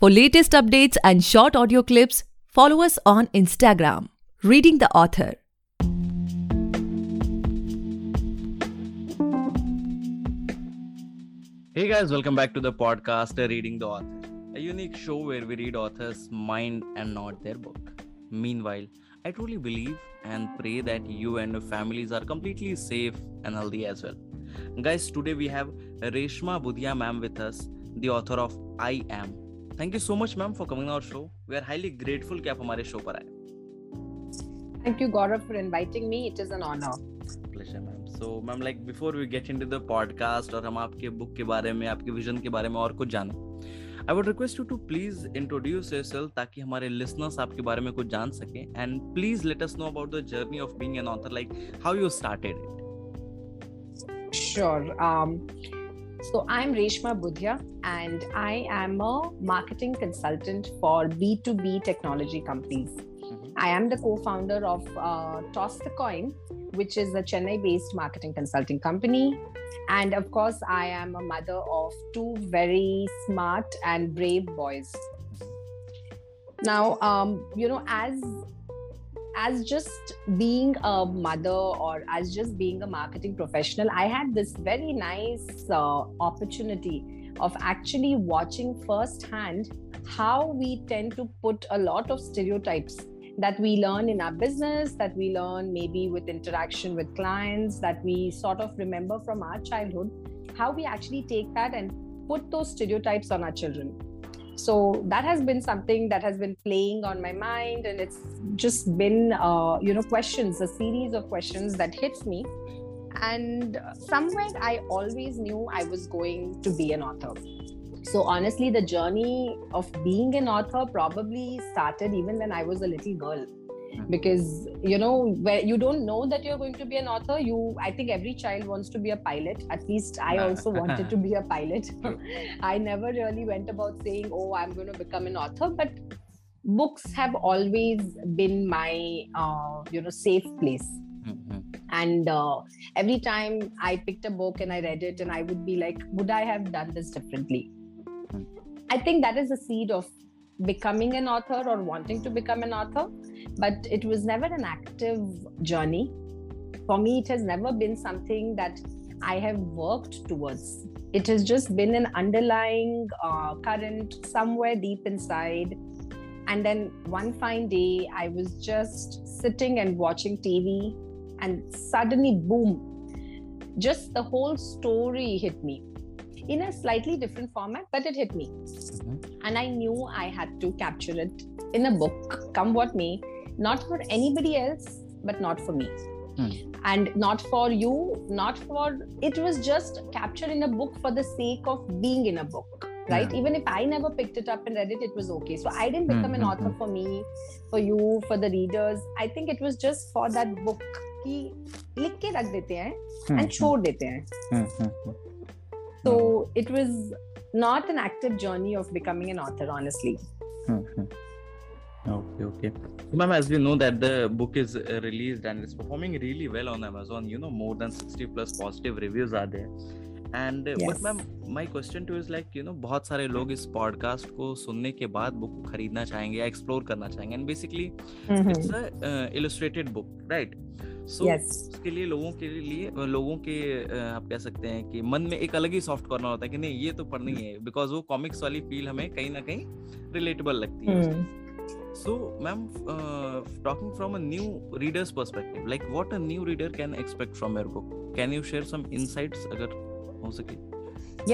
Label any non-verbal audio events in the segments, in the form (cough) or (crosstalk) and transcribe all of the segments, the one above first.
For latest updates and short audio clips, follow us on Instagram, Reading the Author. Hey guys, welcome back to the podcast Reading the Author, a unique show where we read authors' mind and not their book. Meanwhile, I truly believe and pray that you and your families are completely safe and healthy as well. Guys, today we have Reshma Budhia ma'am with us, the author of I Am. Thank you so much ma'am for coming our show we are highly grateful कि आप हमारे show पर आए। Thank you Gaurav, for inviting me it is an honour pleasure ma'am so ma'am like before we get into the podcast और हम आपके book के बारे में, आपके विजन के बारे में और कुछ जानें I would request you to please introduce yourself ताकि हमारे लिसनर्स आपके बारे में कुछ जान सके and please let us know about the journey of being an author like how you started it sure So I'm Reshma Budhia and I am a marketing consultant for B2B technology companies. I am the co-founder of uh, Toss the Coin, which is a Chennai-based marketing consulting company, and of course, I am a mother of two very smart and brave boys. Now, um, you know, as as just being a mother or as just being a marketing professional, I had this very nice uh, opportunity of actually watching firsthand how we tend to put a lot of stereotypes that we learn in our business, that we learn maybe with interaction with clients, that we sort of remember from our childhood, how we actually take that and put those stereotypes on our children. So that has been something that has been playing on my mind, and it's just been, uh, you know, questions, a series of questions that hits me. And somewhere I always knew I was going to be an author so honestly the journey of being an author probably started even when i was a little girl because you know where you don't know that you're going to be an author. You i think every child wants to be a pilot. At least i also wanted to be a pilot. (laughs) (laughs) I never really went about saying oh i'm going to become an author but books have always been my uh, you know safe place. And uh, every time i picked a book and i read it and i would be like would i have done this differently? I think that is the seed of becoming an author or wanting to become an author, but it was never an active journey. For me, it has never been something that I have worked towards. It has just been an underlying uh, current somewhere deep inside. And then one fine day, I was just sitting and watching TV, and suddenly, boom, just the whole story hit me in a slightly different format, but it hit me. Mm-hmm And I knew I had to capture it in a book, come what may, not for anybody else, but not for me. Mm. And not for you, not for it was just captured in a book for the sake of being in a book. Right? Yeah. Even if I never picked it up and read it, it was okay. So I didn't become mm-hmm. an author for me, for you, for the readers. I think it was just for that book कि लिख के रख देते हैं and छोड़ देते हैं so it was not an active journey of becoming an author, honestly. Mm-hmm. Okay, okay. So, ma'am, as we know that the book is uh, released and it's performing really well on Amazon, you know, more than 60 plus positive reviews are there. And but ma'am my question to is like you know बहुत सारे लोग इस podcast को सुनने के बाद book को खरीदना चाहेंगे या एक्सप्लोर करना चाहेंगे and basically it's a illustrated book right so so, yes. उसके लिए लोगों के लिए लोगों के आप कह सकते हैं कि मन में एक अलग ही सॉफ्ट कॉर्नर होता है कि नहीं ये तो पढ़नी है बिकॉज़ वो कॉमिक्स वाली फील हमें कहीं ना कहीं रिलेटेबल लगती है so ma'am talking from a new readers perspective like what a new reader can expect from your book can you share some insights अगर हो सके?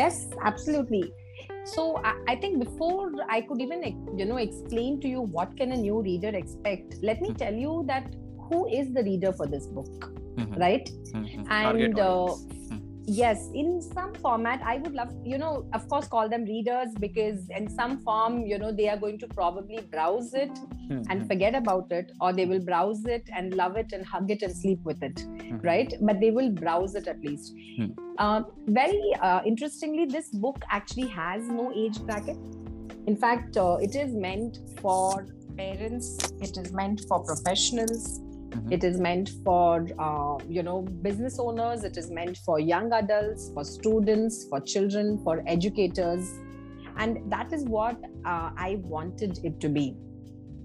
Yes absolutely So I think before I could even you know explain to you what can a new reader expect, let me hmm. tell you that who is the reader for this book mm-hmm. right mm-hmm. and uh, hmm. yes in some format i would love you know of course call them readers because in some form you know they are going to probably browse it mm-hmm. and forget about it or they will browse it and love it and hug it and sleep with it mm-hmm. right but they will browse it at least mm. uh, very uh, interestingly this book actually has no age bracket in fact uh, it is meant for parents it is meant for professionals Mm-hmm. It is meant for uh, you know business owners. It is meant for young adults, for students, for children, for educators, and that is what uh, i wanted it to be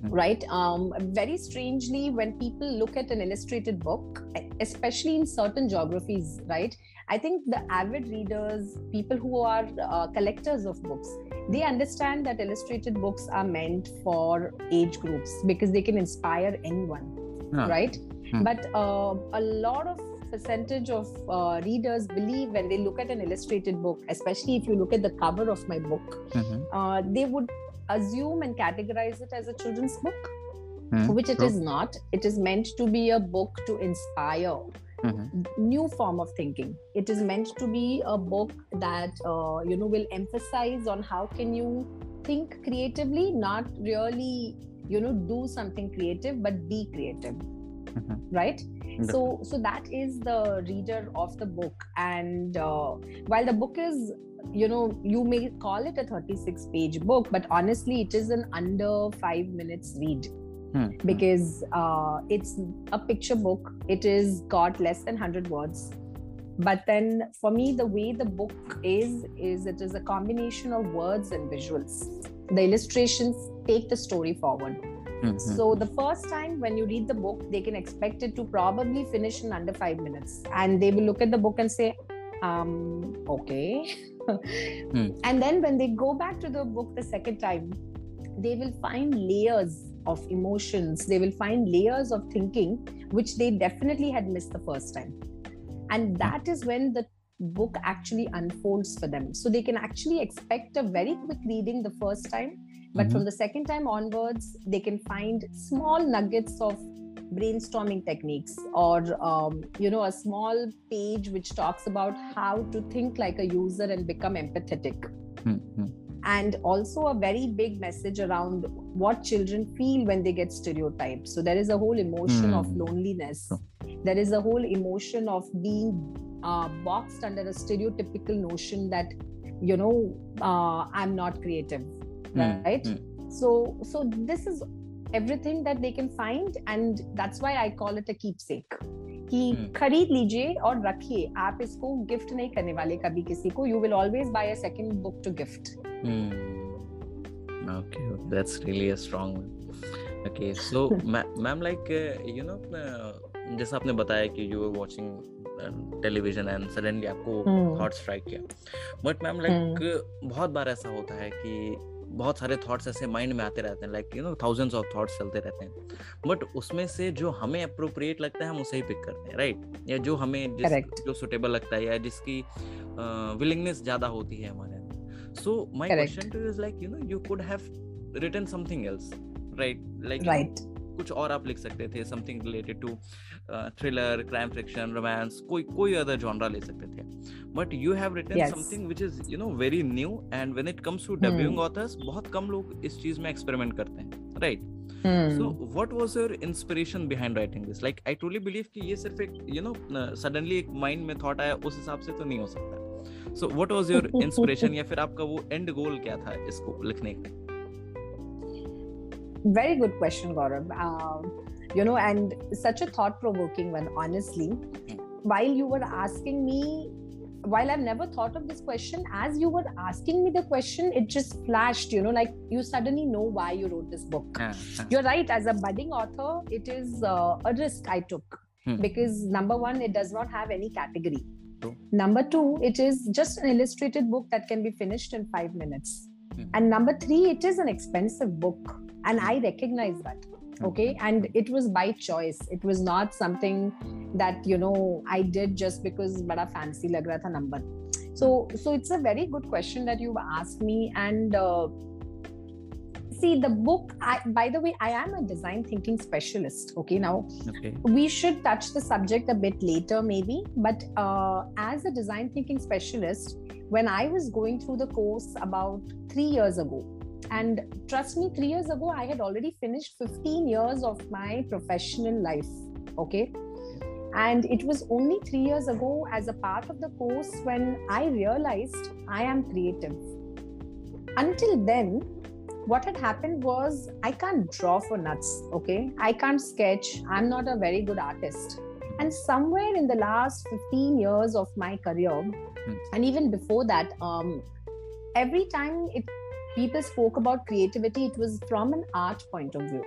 Hmm. right um, very strangely when people look at an illustrated book especially in certain geographies right i think the avid readers people who are uh, collectors of books they understand that illustrated books are meant for age groups because they can inspire anyone Right Hmm. but uh, a lot of percentage of uh, readers believe when they look at an illustrated book especially if you look at the cover of my book Mhm. uh, they would assume and categorize it as a children's book Hmm. which it True. is not it is meant to be a book to inspire Mhm. new form of thinking it is meant to be a book that uh, you know will emphasize on how can you think creatively not really you know do something creative but be creative. Mhm. right? So so that is the reader of the book. And uh, while the book is you know you may call it a 36 page book but honestly it is an under 5 minutes read. Hmm. because uh, it's a picture book. It is got less than 100 words. But then for me the way the book is is it is a combination of words and visuals the illustrations take the story forward Mhm. so the first time when you read the book, they can expect it to probably finish in under five minutes, and they will look at the book and say, um, "Okay." Hmm. And then when they go back to the book the second time, they will find layers of emotions. They will find layers of thinking which they definitely had missed the first time, and that is when the book actually unfolds for them. So they can actually expect a very quick reading the first time but from the second time onwards they can find small nuggets of brainstorming techniques or um, you know a small page which talks about how to think like a user and become empathetic Mhm. and also a very big message around what children feel when they get stereotyped so there is a whole emotion of Hmm. loneliness there is a whole emotion of being uh, boxed under a stereotypical notion that you know uh, i'm not creative Hmm. right Hmm. so so this is everything that they can find and that's why i call it a keepsake कि Hmm. खरीद लीजिए और रखिए आप इसको gift नहीं करने वाले कभी किसी को you will always buy a second book to gift Hmm. Okay, that's really a strong one. Okay, so ma- ma'am, like uh, you know, uh, जैसा आपने बताया कि you were watching television and suddenly आपको. Thought strike किया। But ma'am like बहुत बार ऐसा होता है कि बहुत सारे थॉट्स ऐसे माइंड में आते रहते हैं like you know thousands of thoughts चलते रहते हैं। बट उसमें से जो हमें अप्रोप्रिएट लगता है हम उसे ही पिक करते हैं राइट right? या जो हमें जिस, Correct. जो सुटेबल लगता है या जिसकी विलिंगनेस uh, ज़्यादा होती है हमारे अंदर। So my question to is like you know you could have written something else right like write कुछ और आप लिख सकते थे something related to thriller crime fiction romance कोई कोई अदर जॉनरा ले सकते थे। But you have written something which is you know very new and when it comes to debuting authors बहुत कम लोग इस चीज़ में एक्सपेरिमेंट करते हैं right so what was your inspiration behind writing this like I truly believe कि ये सिर्फ़ एक यू नो सडनली एक माइंड में थॉट आया उस हिसाब से तो नहीं हो सकता। So what was your inspiration या फिर आपका वो एंड गोल क्या था इसको लिखने का? Very good question gaurav. Um, you know and such a thought provoking one honestly. While you were asking me while i've never thought of this question as you were asking me the question it just flashed you know like you suddenly know why you wrote this book. हाँ, you're right. As a budding author it is uh, a risk i took. Hmm. because number one it does not have any category. Number two it is just an illustrated book that can be finished in five minutes. Hmm. and number three it is an expensive book and i recognize that okay? And it was by choice. It was not something that you know i did just because bada fancy lag raha tha number. So so it's a very good question that you've asked me. And uh, see the book I, by the way i am a design thinking specialist okay now. Okay. We should touch the subject a bit later maybe. But uh, as a design thinking specialist when i was going through the course about 3 years ago and trust me 3 years ago i had already finished 15 years of my professional life okay and it was only 3 years ago as a part of the course when i realized i am creative until then what had happened was I can't draw for nuts, okay? I can't sketch. I'm not a very good artist. And somewhere in the last 15 years of my career, and even before that, um, every time it people spoke about creativity, it was from an art point of view,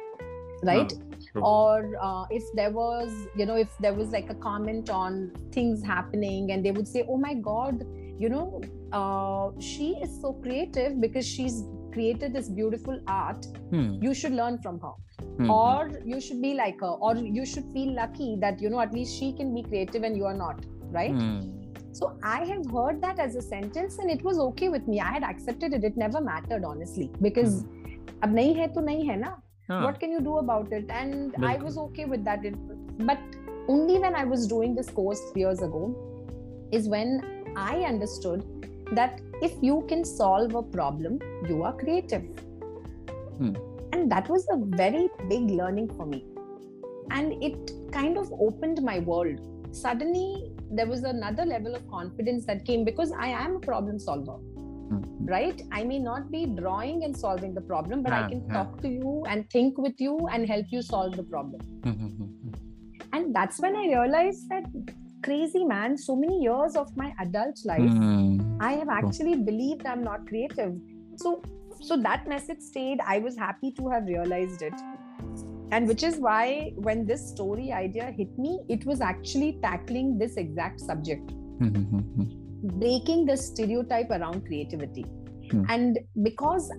right? True. Or uh, if there was, you know, if there was like a comment on things happening, and they would say, "Oh my God, you know, uh, she is so creative because she's created this beautiful art. Hmm. You should learn from her." Hmm. or you should be like her or you should feel lucky that you know at least she can be creative and you are not right Hmm. So i have heard that as a sentence and it was okay with me. I had accepted it. It never mattered honestly. Because ab nahi hai to nahi hai na Ah, what can you do about it? And i was okay with that. It, but only when i was doing this course years ago is when i understood that if you can solve a problem you are creative. Hmm. and that was a very big learning for me. And it kind of opened my world. Suddenly there was another level of confidence that came because i am a problem solver hmm. right i may not be drawing and solving the problem but i Ah, can ah. talk to you and think with you and help you solve the problem Hmm, hmm, hmm, hmm. and that's when i realized that crazy man so many years of my adult life Hmm. i have actually believed i'm not creative so so that message stayed i was happy to have realized it and which is why when this story idea hit me it was actually tackling this exact subject breaking the stereotype around creativity. Hmm. And because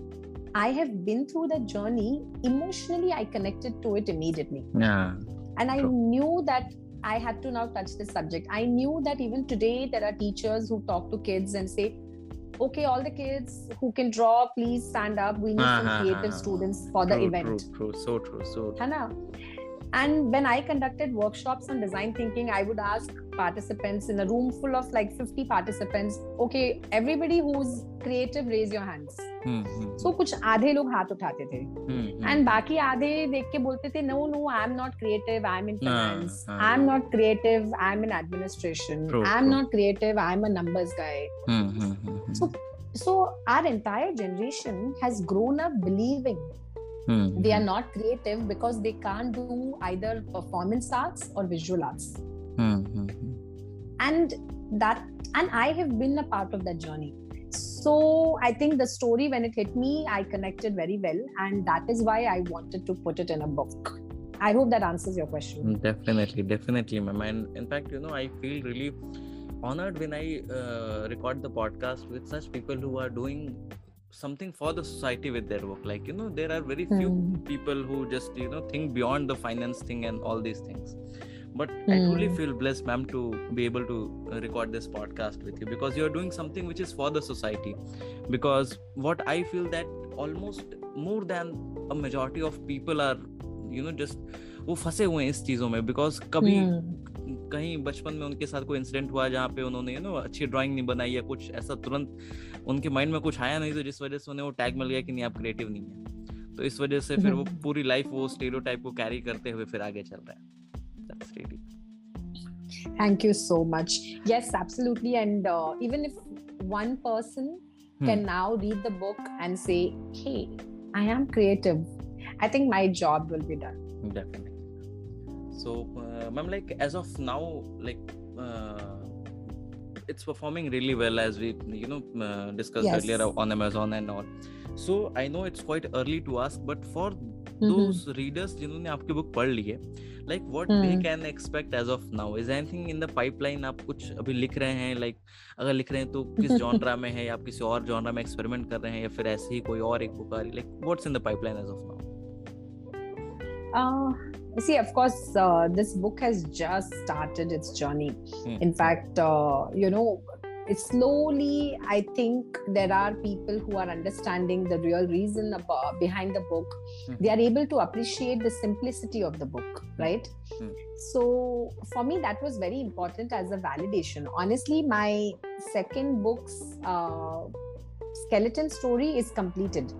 I have been through the journey, emotionally I connected to it immediately. Yeah. And I True. knew that I had to now touch this subject. I knew that even today there are teachers who talk to kids and say, okay, all the kids who can draw, please stand up. We need Ah, some ah, creative ah, students for the True, event. True, true, so true, so true. है ना? And when I conducted workshops on design thinking, I would ask participants in a room full of like 50 participants, okay, everybody who's creative, raise your hands. Hmm, hmm, So कुछ आधे लोग हाथ उठाते थे hmm, hmm. and बाकी आधे देख के बोलते थे no no I'm not creative I'm in हाँ, finance हाँ. I'm not creative I'm in administration True, I'm true. not creative I'm a numbers guy Hmm, hmm, hmm, hmm. so so our entire generation has grown up believing Hmm, they are hmm, not creative because they can't do either performance arts or visual arts hmm, hmm, hmm. and that and i have been a part of that journey so i think the story when it hit me i connected very well and that is why i wanted to put it in a book i hope that answers your question Mm, Definitely, definitely, ma'am. And in fact, you know, I feel really honored when I uh, record the podcast with such people who are doing something for the society with their work. Like, you know, there are very few Hmm. people who just, you know, think beyond the finance thing and all these things. But I truly Hmm. feel blessed, ma'am, to be able to uh, record this podcast with you because you're doing something which is for the society. Because what I feel that almost more than a majority of people are, you know, just वो फंसे हुए हैं इस चीजों में because कभी Hmm. कहीं बचपन में उनके साथ कोई इंसिडेंट हुआ जहाँ पे उन्होंने यू नो अच्छी ड्राइंग नहीं बनाई या कुछ ऐसा तुरंत उनके माइंड में कुछ आया नहीं तो जिस वजह से उन्हें वो टैग मिल गया कि नहीं आप क्रिएटिव नहीं है। तो इस वजह से फिर वो हम्म। पूरी लाइफ वो स्टेरियोटाइप को कैरी करते हुए फिर आगे चल रहा है। That's really- thank you so much. Yes absolutely. And uh, even if one person Hmm. can now read the book and say hey i am creative. I think my job will be done. Definitely. So uh, ma'am like as of now like uh, it's performing really well as we you know uh, discussed Yes. earlier on amazon and all so i know it's quite early to ask but for Mhm. those readers जिन्होंने आपकी book पढ़ ली है like what they Hmm. can expect as of now is anything in the pipeline आप कुछ अभी लिख रहे हैं like अगर लिख रहे हैं तो किस जॉनरा में है या आप किसी और जॉनरा में एक्सपेरिमेंट कर रहे हैं या फिर ऐसे ही कोई और एक बुक आ रही like what's in the pipeline as of now See, of course, uh, this book has just started its journey. Hmm. In fact, uh, you know, it's slowly, I think there are people who are understanding the real reason about, behind the book. Hmm. They are able to appreciate the simplicity of the book, right? Hmm. So, for me, that was very important as a validation. Honestly, my second book's uh, skeleton story is completed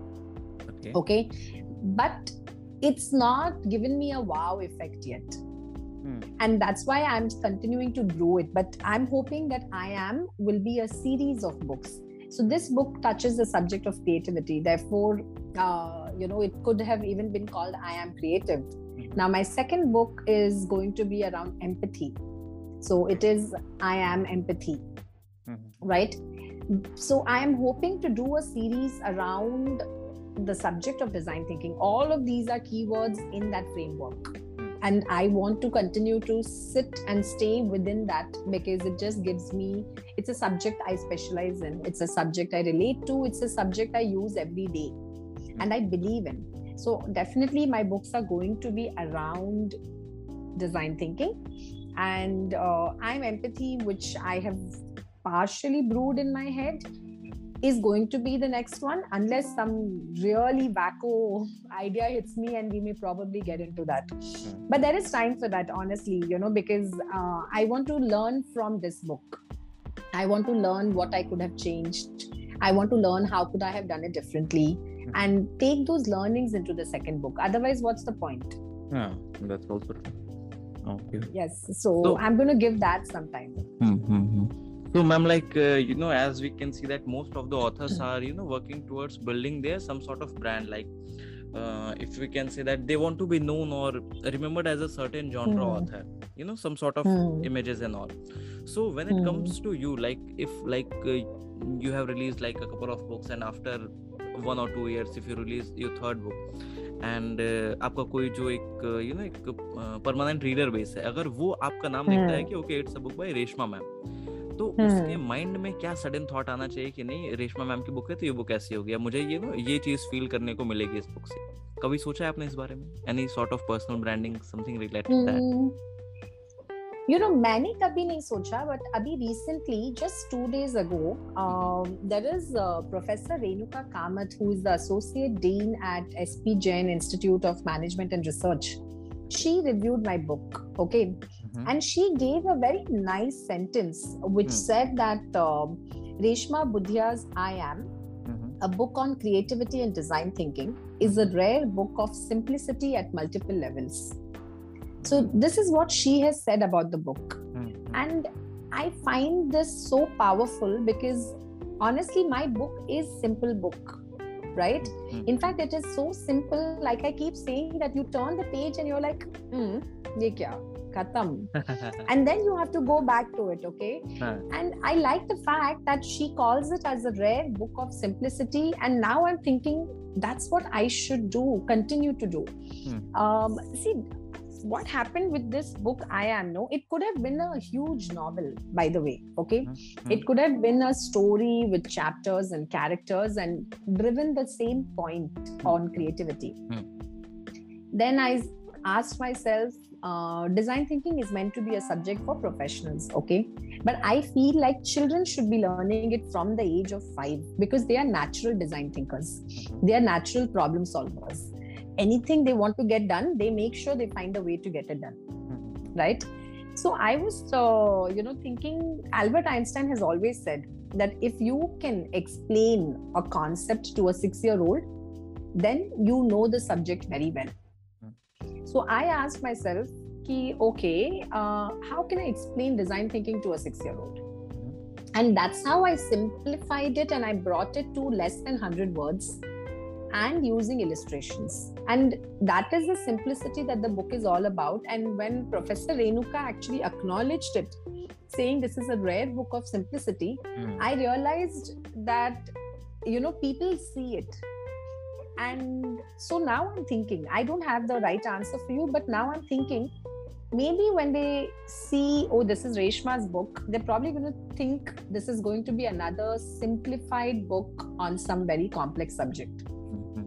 okay okay but it's not given me a wow effect yet. Hmm. and that's why i'm continuing to grow it. But i'm hoping that i am will be a series of books. So this book touches the subject of creativity. Therefore uh, you know it could have even been called i am creative. Mhm. now my second book is going to be around empathy. So it is i am empathy. Mhm. right? So i am hoping to do a series around the subject of design thinking all of these are keywords in that framework. And i want to continue to sit and stay within that because it just gives me it's a subject i specialize in. It's a subject i relate to. It's a subject i use every day. And i believe in. So definitely my books are going to be around design thinking. And uh, i'm empathy which i have partially brewed in my head is going to be the next one unless some really wacko idea hits me and we may probably get into that. Hmm. but there is time for that honestly you know because uh, i want to learn from this book. I want to learn what i could have changed. I want to learn how could i have done it differently hmm. and take those learnings into the second book. Otherwise what's the point? Yeah that's also true. Okay. Yes so, so i'm going to give that some time. Mm-hmm so ma'am like uh, you know as we can see that most of the authors hmm. are you know working towards building their some sort of brand like uh, if we can say that they want to be known or remembered as a certain genre mm. author you know some sort of mm. images and all so when it mm. comes to you like if like uh, you have released like a couple of books and after one or two years if you release your third book and uh, आपका कोई जो एक you know एक permanent reader base है अगर वो आपका नाम देखता है कि okay it's a book by Reshma ma'am तो उसके माइंड में क्या सडन थॉट आना चाहिए कि नहीं रेशमा मैम की बुक है तो ये बुक ऐसी होगी मुझे ये ना ये चीज़ फील करने को मिलेगी इस बुक से कभी सोचा है आपने इस बारे में any sort of personal branding something related that you know मैंने कभी नहीं सोचा बट अभी just two days ago um, there is uh, professor renuka kamath who is the associate dean at sp jain institute of management and research she reviewed my book okay Mm-hmm. And she gave a very nice sentence which mm. said that uh, Reshma Budhia's I Am, mm-hmm. a book on creativity and design thinking, is a rare book of simplicity at multiple levels. So, this is what she has said about the book. Mm-hmm. And I find this so powerful because honestly, my book is simple book right mm-hmm. in fact it is so simple like i keep saying that you turn the page and you're like hmm ye kya khatam (laughs) and then you have to go back to it okay huh. and i like the fact that she calls it as a rare book of simplicity and now i'm thinking that's what i should do continue to do hmm. um, see what happened with this book i am no it could have been a huge novel by the way okay mm-hmm. it could have been a story with chapters and characters and driven the same point on creativity mm-hmm. then i asked myself uh, design thinking is meant to be a subject for professionals okay? But i feel like children should be learning it from the age of 5 because they are natural design thinkers. They are natural problem solvers. Anything they want to get done they make sure they find a way to get it done right? So i was uh, you know thinking albert einstein has always said that if you can explain a concept to a 6 year old then you know the subject very well so I asked myself, ki, okay, uh, how can I explain design thinking to a six year old? And that's how I simplified it and I brought it to less than 100 words and using illustrations. And that is the simplicity that the book is all about. And when Professor Renuka actually acknowledged it, saying this is a rare book of simplicity, mm. I realized that, you know, people see it and so now i'm thinking i don't have the right answer for you but now i'm thinking maybe when they see oh this is reshma's book they're probably going to think this is going to be another simplified book on some very complex subject mm-hmm.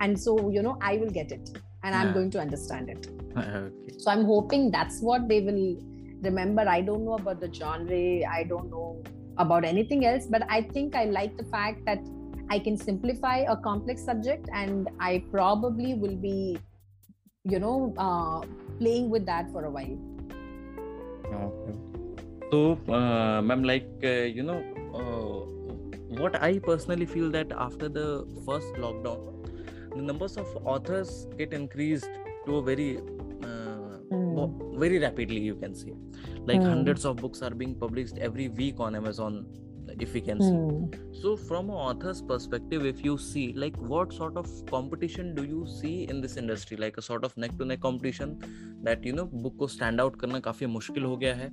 and so you know i will get it and i'm going to understand it (laughs) okay. so i'm hoping that's what they will remember i don't know about the genre i don't know about anything else but i think i like the fact that I can simplify a complex subject and I probably will be, you know, uh, playing with that for a while. Okay. So, uh, ma'am, like, uh, you know, uh, what I personally feel that after the first lockdown, the numbers of authors get increased to a very, mm. very rapidly, you can see. Like, mm. hundreds of books are being published every week on Amazon if we can see mm. so from an author's perspective if you see like what sort of competition do you see in this industry like a sort of neck to neck competition that you know book को stand out करना काफी मुश्किल हो गया है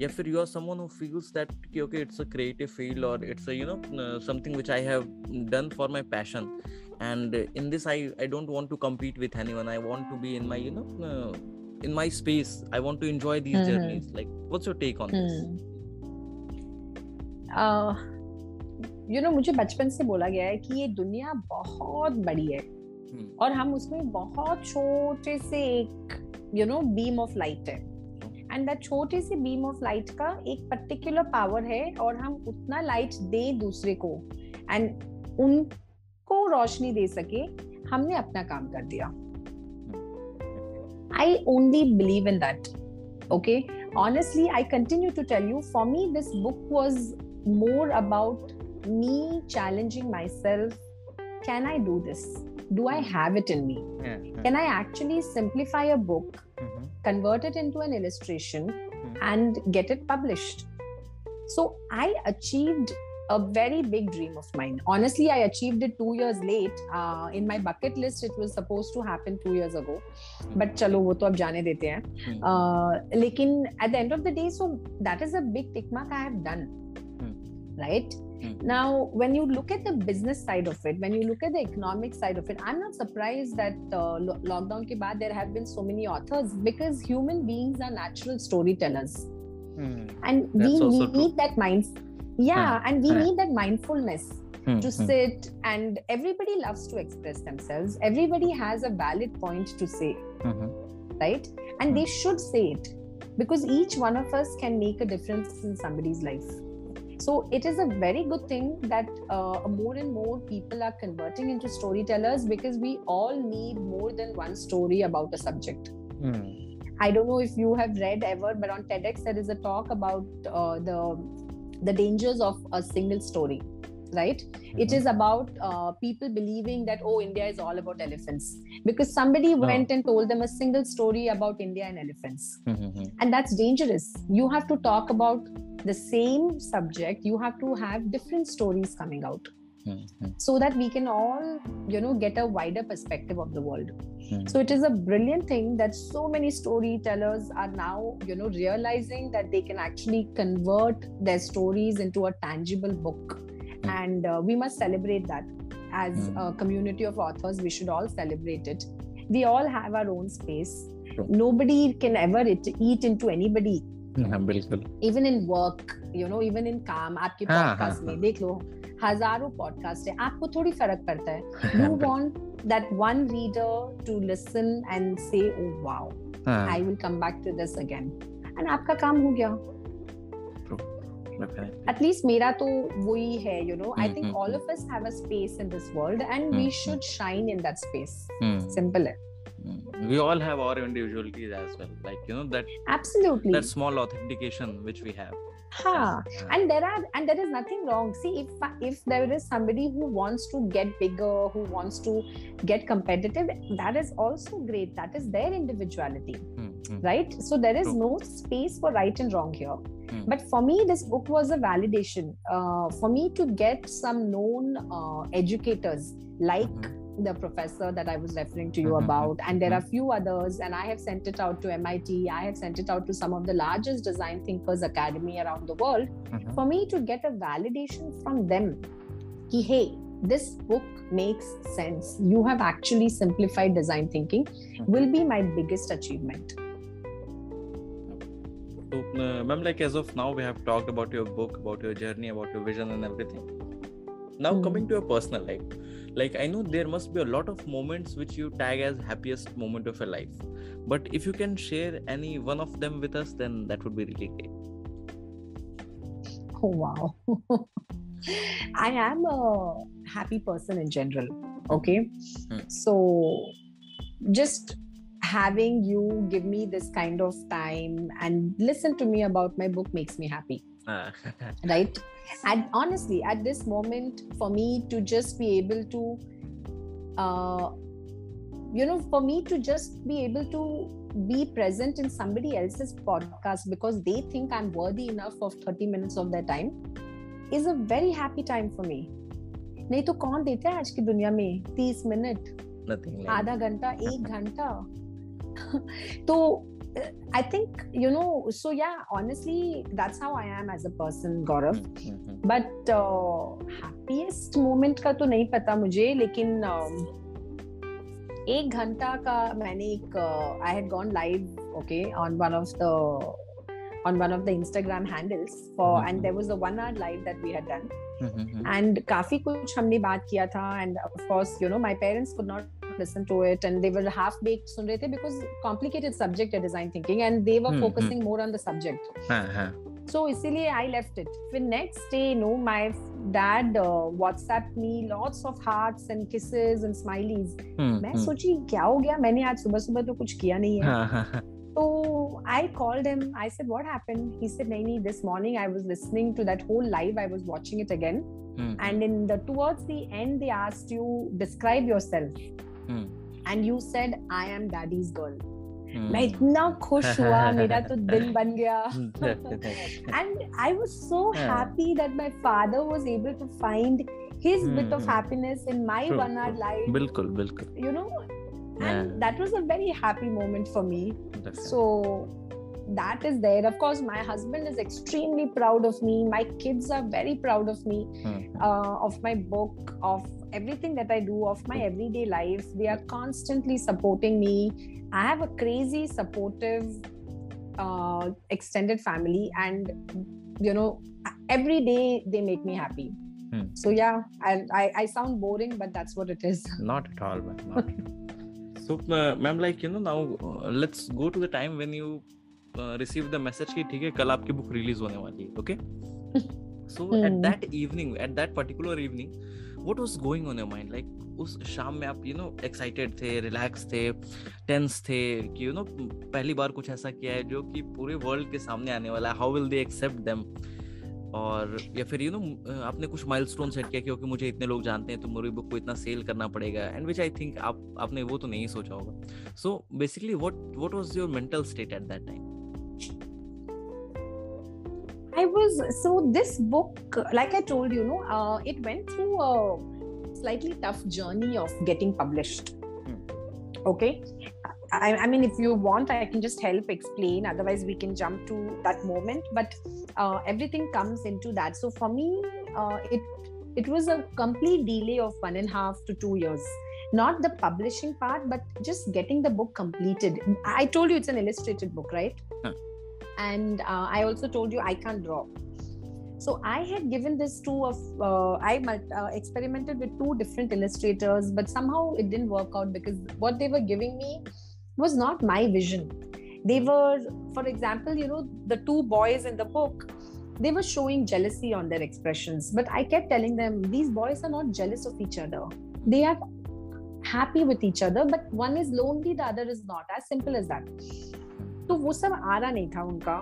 या फिर you are someone who feels that okay, okay it's a creative field or it's a you know uh, something which I have done for my passion and in this I I don't want to compete with anyone I want to be in my you know uh, in my space I want to enjoy these Mhm. journeys like what's your take on this You know मुझे बचपन से बोला गया है कि ये दुनिया बहुत बड़ी है। Hmm. और हम उसमें बहुत छोटे से एक you know beam of light है। एंड दैट छोटे से बीम ऑफ़ लाइट का एक पर्टिकुलर पावर है और हम उतना लाइट दे दूसरे को। एंड उनको रोशनी दे सके हमने अपना काम कर दिया। I only believe in that okay honestly I continue to tell you for me this book was more about me challenging myself can I do this? Do I hmm. have it in me? Yeah, yeah. Can I actually simplify a book, mm-hmm. convert it into an illustration, mm-hmm. and get it published? So I achieved a very big dream of mine. Honestly, I achieved it two years late. Uh, in my bucket list, it was supposed to happen two years ago. Mm-hmm. But chalo, wo to ab jaane dete hain. Hmm. Uh, lekin at the end of the day, so that is a big tick mark I have done right? Mm. now when you look at the business side of it when you look at the economic side of it i'm not surprised that uh, lo- lockdown ke baad there have been so many authors because human beings are natural storytellers. Mm. and That's we need true. that mind yeah hmm. and we need that mindfulness hmm, to hmm. sit and everybody loves to express themselves. Everybody has a valid point to say mm-hmm. right? And they should say it because each one of us can make a difference in somebody's life so it is a very good thing that uh, more and more people are converting into storytellers because we all need more than one story about a subject Hmm. I don't know if you have read ever, but on TEDx there is a talk about uh, the the dangers of a single story. Right? It is about uh, people believing that oh, India is all about elephants because somebody No. went and told them a single story about India and elephants, Hmm. Hmm. and that's dangerous. You have to talk about the same subject. You have to have different stories coming out Hmm. Hmm. so that we can all you know get a wider perspective of the world Hmm. so it is a brilliant thing that so many storytellers are now you know realizing that they can actually convert their stories into a tangible book and uh, we must celebrate that as a community of authors we should all celebrate it we all have our own space True. nobody can ever eat, into anybody बिल्कुल। Even in work you know even in काम आपके podcast में देख लो हज़ारों podcast है आपको थोड़ी फ़र्क पड़ता है। You want that one reader to listen and say I will come back to this again and आपका काम हो गया। एटलीस्ट मेरा तो वही है you know I think all of us have a space in this world and we should shine in that space simple है। We all have our individualities as well, like you know that absolutely that small authentication which we have. Yeah. and there are and there is nothing wrong see if if there is somebody who wants to get bigger who wants to get competitive that is also great that is their individuality Hmm. Hmm. right so there is True. no space for right and wrong here Hmm. but for me this book was a validation uh, for me to get some known uh, educators like Mhm. The professor that i was referring to you Mhm, about. And there are few others and i have sent it out to mit i have sent it out to some of the largest design thinkers academy around the world Mhm. for me to get a validation from them. Ki, hey this book makes sense. You have actually simplified design thinking. Will be my biggest achievement. So, uh, ma'am, like as of now, we have talked about your book, about your journey, about your vision, and everything. Now, Hmm. coming to your personal life, like I know there must be a lot of moments which you tag as happiest moment of your life. But if you can share any one of them with us, then that would be really great. Oh, wow. (laughs) I am a happy person in general. Okay. Hmm. So just having you give me this kind of time and listen to me about my book makes me happy. Ah. (laughs) Right. And honestly, at this moment, for me to just be able to, uh, you know, for me to just be able to be present in somebody else's podcast because they think I'm worthy enough of 30 minutes of their time is a very happy time for me. नहीं तो कौन देता है आज की दुनिया में 30 minute Nothing like आधा घंटा एक घंटा (laughs) तो I think you know. So yeah, honestly, that's how I am as a person, Gaurav. Mm-hmm. But uh, happiest moment का तो नहीं पता मुझे, लेकिन um, एक घंटा का मैंने एक I had gone live, okay, on one of the on one of the Instagram handles for, Mhm. and there was a one hour live that we had done. Mm-hmm. and काफी कुछ हमने बात किया था and of course you know my parents could not listen to it and they were half baked सुन रहे थे because complicated subject है design thinking and they were Hmm, focusing more on the subject हाँ, so इसीलिए I left it फिर next day no my dad uh, WhatsApp me lots of hearts and kisses and smileys मैं सोची क्या हो गया मैंने आज सुबह सुबह तो कुछ किया नहीं है हाँ, So I called him. I said, "What happened?" He said, "Naini, this morning I was listening to that whole live. I was watching it again, and in the towards the end, they asked you describe yourself, Hmm. and you said, "I am daddy's girl." Hmm. मैं इतना खुश हुआ (laughs) मेरा तो दिन बन गया Hmm. and I was so Yeah. happy that my father was able to find his bit of Hmm. happiness in my True, one hour true. life बिल्कुल बिल्कुल you know and Yeah. that was a very happy moment for me Definitely. so that is there. Of course my husband is extremely proud of me. My kids are very proud of me Hmm. uh, of my book of everything that i do of my everyday life. They are constantly supporting me. I have a crazy supportive uh, extended family and you know every day they make me happy. Hmm. so yeah I, I i sound boring but that's what it is. (laughs) Not at all man not so uh, ma'am like you know now uh, let's go to the time when you uh, the message message कि ठीक है कल आपकी book release होने वाली है okay (laughs) so at Hmm. that evening at that particular evening what was going on your mind? Like उस शाम में आप यू नो एक्साइटेड थे रिलैक्स थे टेंस थे कि यू नो पहली बार कुछ ऐसा किया है जो कि पूरे वर्ल्ड के सामने आने वाला है how will they accept them और या फिर यू नो आपने कुछ माइलस्टोन सेट किया क्योंकि मुझे इतने लोग जानते हैं तो मेरी बुक को इतना सेल करना पड़ेगा. एंड विच आई थिंक आप आपने वो तो नहीं सोचा होगा। So basically what what was your mental state at that time I was so this book, like I told you, no, uh, it went through a slightly tough journey of getting published. Okay, I, I mean, if you want, I can just help explain. Otherwise, we can jump to that moment. But uh, everything comes into that. So for me, uh, it it was a complete delay of one and a half to two years. Not the publishing part, but just getting the book completed. I told you it's an illustrated book, right? And uh, I also told you I can't draw. So I had given this to of uh, I uh, experimented with two different illustrators, but somehow it didn't work out because what they were giving me was not my vision. They were, for example, you know, the two boys in the book, they were showing jealousy on their expressions. But I kept telling them these boys are not jealous of each other. They are happy with each other, but one is lonely, the other is not. As simple as that. तो वो सब आ रहा नहीं था उनका।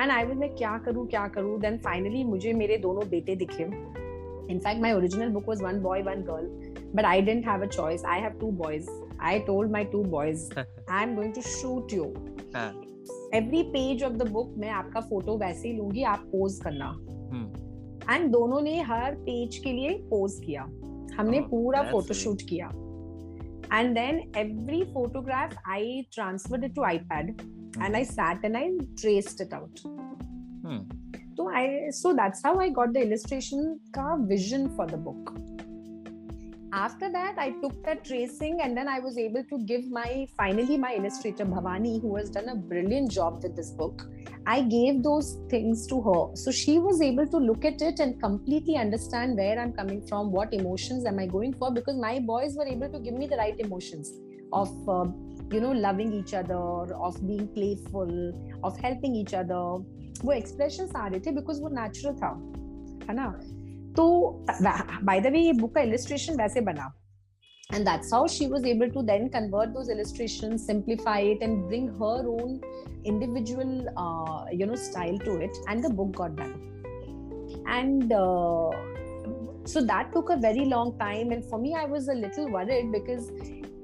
And I will मैं क्या करूँ क्या करूँ? देन फाइनली मुझे मेरे दोनों बेटे दिखे। In fact my original book was one boy one girl but I didn't have a choice I have two boys I told my two boys I am going to shoot you. Every page of the book मैं आपका photo वैसे ही लूँगी आप pose करना। Hmm. And दोनों ने हर page के लिए पोज किया। हमने Oh, पूरा that's फ़ोटो शूट किया। And then every photograph I transferred to iPad and I sat and I traced it out. Hmm. So I so that's how I got the illustration ka vision for the book. After that, I took that tracing and then I was able to give my finally my illustrator Bhavani, who has done a brilliant job with this book. I gave those things to her. So she was able to look at it and completely understand where I'm coming from, what emotions am I going for, because my boys were able to give me the right emotions of uh, you know loving each other of being playful of helping each other वो expressions आ रहे थे because वो natural था है ना तो by the way ये book का illustration वैसे बना and that's how she was able to then convert those illustrations simplify it and bring her own individual uh, you know style to it and the book got done and uh, so that took a very long time and for me i was a little worried because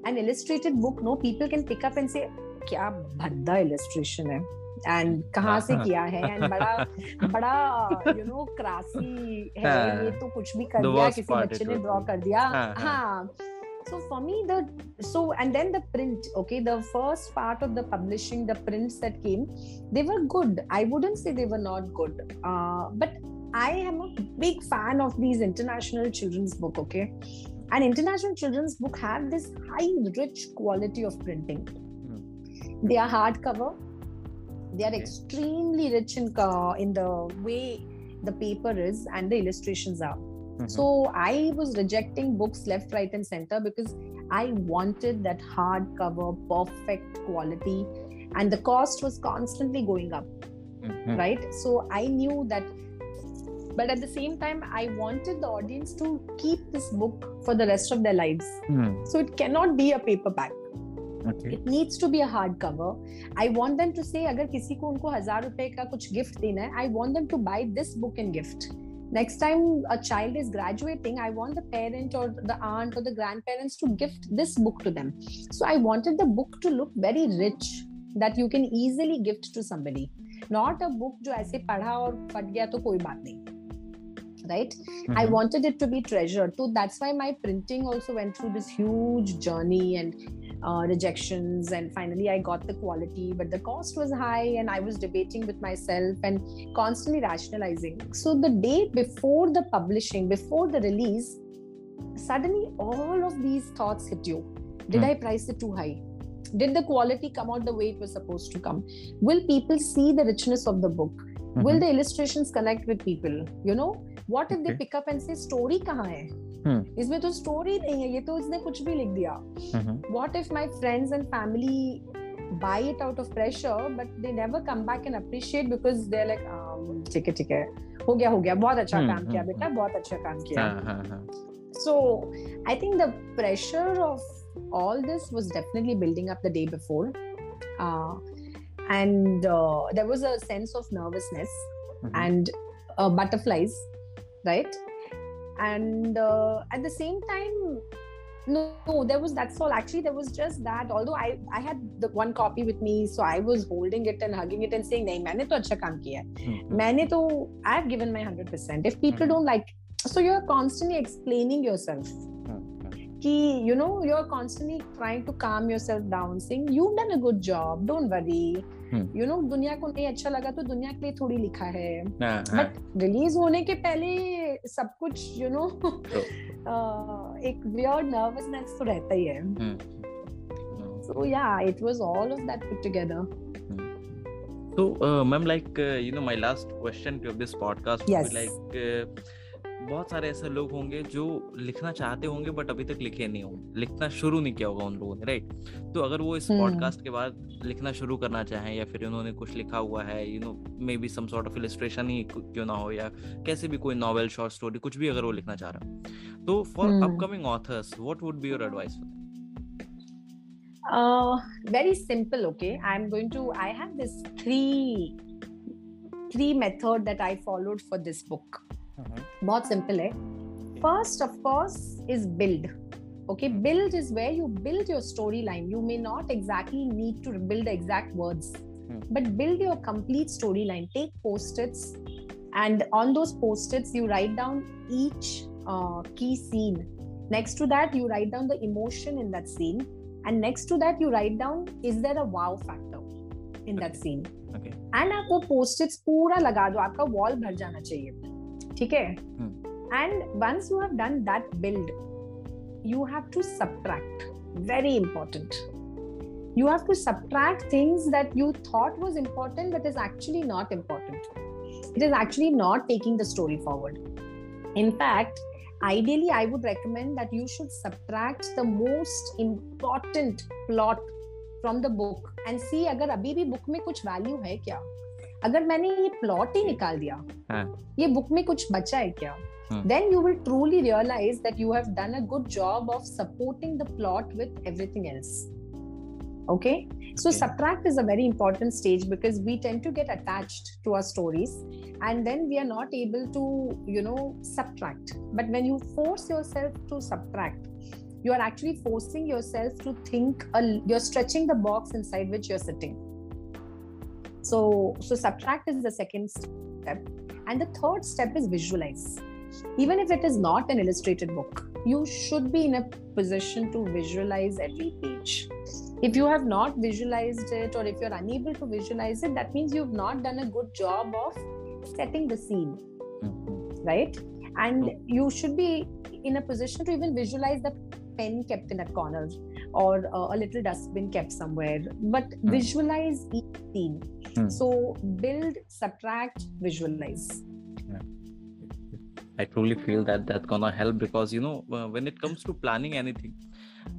an illustrated book no people can pick up and say क्या भद्दा illustration है and कहाँ से किया है and बड़ा (laughs) बड़ा you know क्रासी है हाँ. ये तो कुछ भी कर The दिया worst किसी part बच्चे it ने would ड्रॉ be. कर दिया हाँ, हाँ. हाँ so for me the so and then the print okay the first part of the publishing the prints that came they were good i wouldn't say they were not good uh, but i am a big fan of these international children's book okay And international children's book have this high rich quality of printing hmm. they are hardcover they are okay. extremely rich in uh, in the way the paper is and the illustrations are mm-hmm. so i was rejecting books left right and center because i wanted that hardcover perfect quality and the cost was constantly going up mm-hmm. right so i knew that but at the same time i wanted the audience to keep this book for the rest of their lives mm. so it cannot be a paperback okay. it needs to be a hard cover i want them to say अगर किसी को उनको हजार रुपए का कुछ gift देना है I want them to buy this book in gift next time a child is graduating i want the parent or the aunt or the grandparents to gift this book to them so i wanted the book to look very rich that you can easily gift to somebody not a book जो ऐसे पढ़ा और फट गया तो कोई बात नहीं right? Mm-hmm. i wanted it to be treasured so that's why my printing also went through this huge journey and uh, rejections and finally i got the quality but the cost was high and i was debating with myself and constantly rationalizing. So the day before the publishing before the release suddenly all of these thoughts hit you. Did mm. i price it too high? Did the quality come out the way it was supposed to come? Will people see the richness of the book? Mm-hmm. will the illustrations connect with people? You know what if they pick up and say story कहाँ है hmm. इसमें तो story नहीं है ये तो इसने कुछ भी लिख दिया what if my friends and family buy it out of pressure but they never come back and appreciate because they're like ठीक है ठीक है हो गया हो गया बहुत अच्छा काम किया बेटा बहुत अच्छा काम किया so i think the pressure of all this was definitely building up the day before uh, and uh, there was a sense of nervousness mm-hmm. and uh, butterflies right? And uh, at the same time no, no there was that's all. Actually there was just that although i i had the one copy with me so i was holding it and hugging it and saying nahi maine to acha kaam kiya hai maine to i have given my 100% if people mm-hmm. don't like so you're constantly explaining yourself कि you know you are constantly trying to calm your self down saying you done a good job don't worry you know दुनिया को नहीं अच्छा लगा तो दुनिया के लिए थोड़ी लिखा है। बट रिलीज़ होने के पहले सब कुछ यू you नो know, (laughs) एक वियर्ड नर्वसनेस तो रहता ही है। So yeah it was all of that put together तो ma'am like you know my last question to this podcast like बहुत सारे ऐसे लोग होंगे जो लिखना चाहते होंगे बट अभी तक लिखे नहीं होंगे। लिखना शुरू नहीं किया होगा उन लोगों ने राइट तो अगर वो इस पॉडकास्ट हम्म। के बाद लिखना शुरू करना चाहें या फिर उन्होंने कुछ लिखा हुआ है you know maybe some sort of illustration ही क्यों ना हो या कैसे भी कोई नॉवेल शॉर्ट स्टोरी कुछ भी अगर वो लिखना चाह रहा है। तो for upcoming authors what would be your advice for Uh, very simple okay? I'm going to i have this three three method that i followed for this book. बहुत सिंपल है first of course is build okay build is where you build your storyline you may not exactly need to build the exact words hmm. but build your complete storyline take post-its and on those post-its you write down each uh, key scene next to that you write down the emotion in that scene and next to that you write down is there a wow factor in that scene okay. and आप वो post-its पूरा लगा दो आपका wall भर जाना चाहिए ठीक है and once you have done that build you have to subtract very important you have to subtract things that you thought was important but is actually not important it is actually not taking the story forward in fact ideally i would recommend that you should subtract the most important plot from the book and see अगर अभी भी book में कुछ value है क्या अगर मैंने ये प्लॉट ही निकाल दिया हाँ. ये बुक में कुछ बचा है क्या then you will truly realize that you have done a good job of supporting the plot with everything else okay so subtract is a very important stage because we tend to get attached to our stories and then we are not able to you know subtract but when you force yourself to subtract you are actually forcing yourself to think a, you're stretching the box inside which you're sitting so so subtract is the second step. And the third step is visualize. Even if it is not an illustrated book you should be in a position to visualize every page. If you have not visualized it or if you're unable to visualize it that means you've not done a good job of setting the scene mm-hmm. right? And oh. you should be in a position to even visualize the pen kept in a corner or uh, a little dustbin kept somewhere but mm. visualize each scene mm. so build subtract visualize Yeah. I truly feel that that's gonna help because you know uh, when it comes to planning anything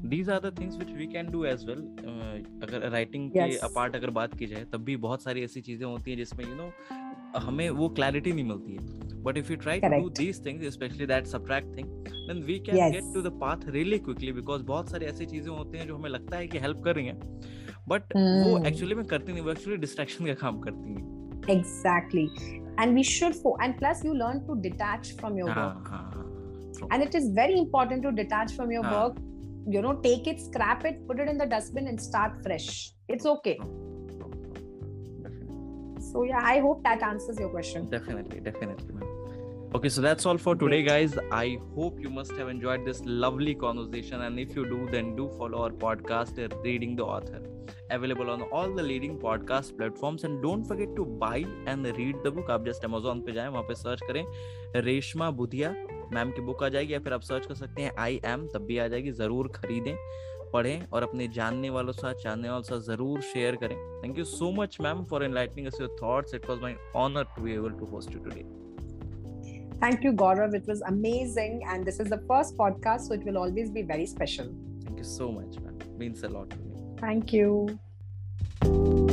these are the things which we can do as well uh, अगर writing yes. के apart अगर बात की जाए तब भी बहुत सारी ऐसी चीज़ें होती हैं जिसमें यू you नो know, हमें वो क्लैरिटी नहीं मिलती है। But if you try to do these things specially that subtract thing then we can get to the path really quickly because बहुत सारी ऐसी चीज़ें होती हैं जो हमें लगता है कि हेल्प कर रही हैं। बट वो एक्चुअली में करती नहीं वो एक्चुअली डिस्ट्रैक्शन का काम करती हैं। Exactly and we should four and plus you learn to detach from your work and it is very important to detach from your work you know take it scrap it put it in the dustbin and start fresh it's okay. So yeah i hope that answers your question definitely definitely Okay, so that's all for today, guys. I hope you must have enjoyed this lovely conversation. And if you do, then do follow our podcast, Reading the Author, available on all the leading podcast platforms. And don't forget to buy and read the book. आप just Amazon पे जाएँ वहाँ पे search करें Reshma Budhia ma'am की book आ जाएगी या फिर आप सर्च कर सकते हैं आई एम तब भी आ जाएगी ज़रूर खरीदें पढ़ें और अपने जानने वालों साथ जानने वालों साथ ज़रूर शेयर करें। Thank you so much ma'am for enlightening us your thoughts it was my honour to be able to host you today thank you Gaurav it was amazing and this is the first podcast so it will always be very special thank you so much ma'am means a lot to me thank you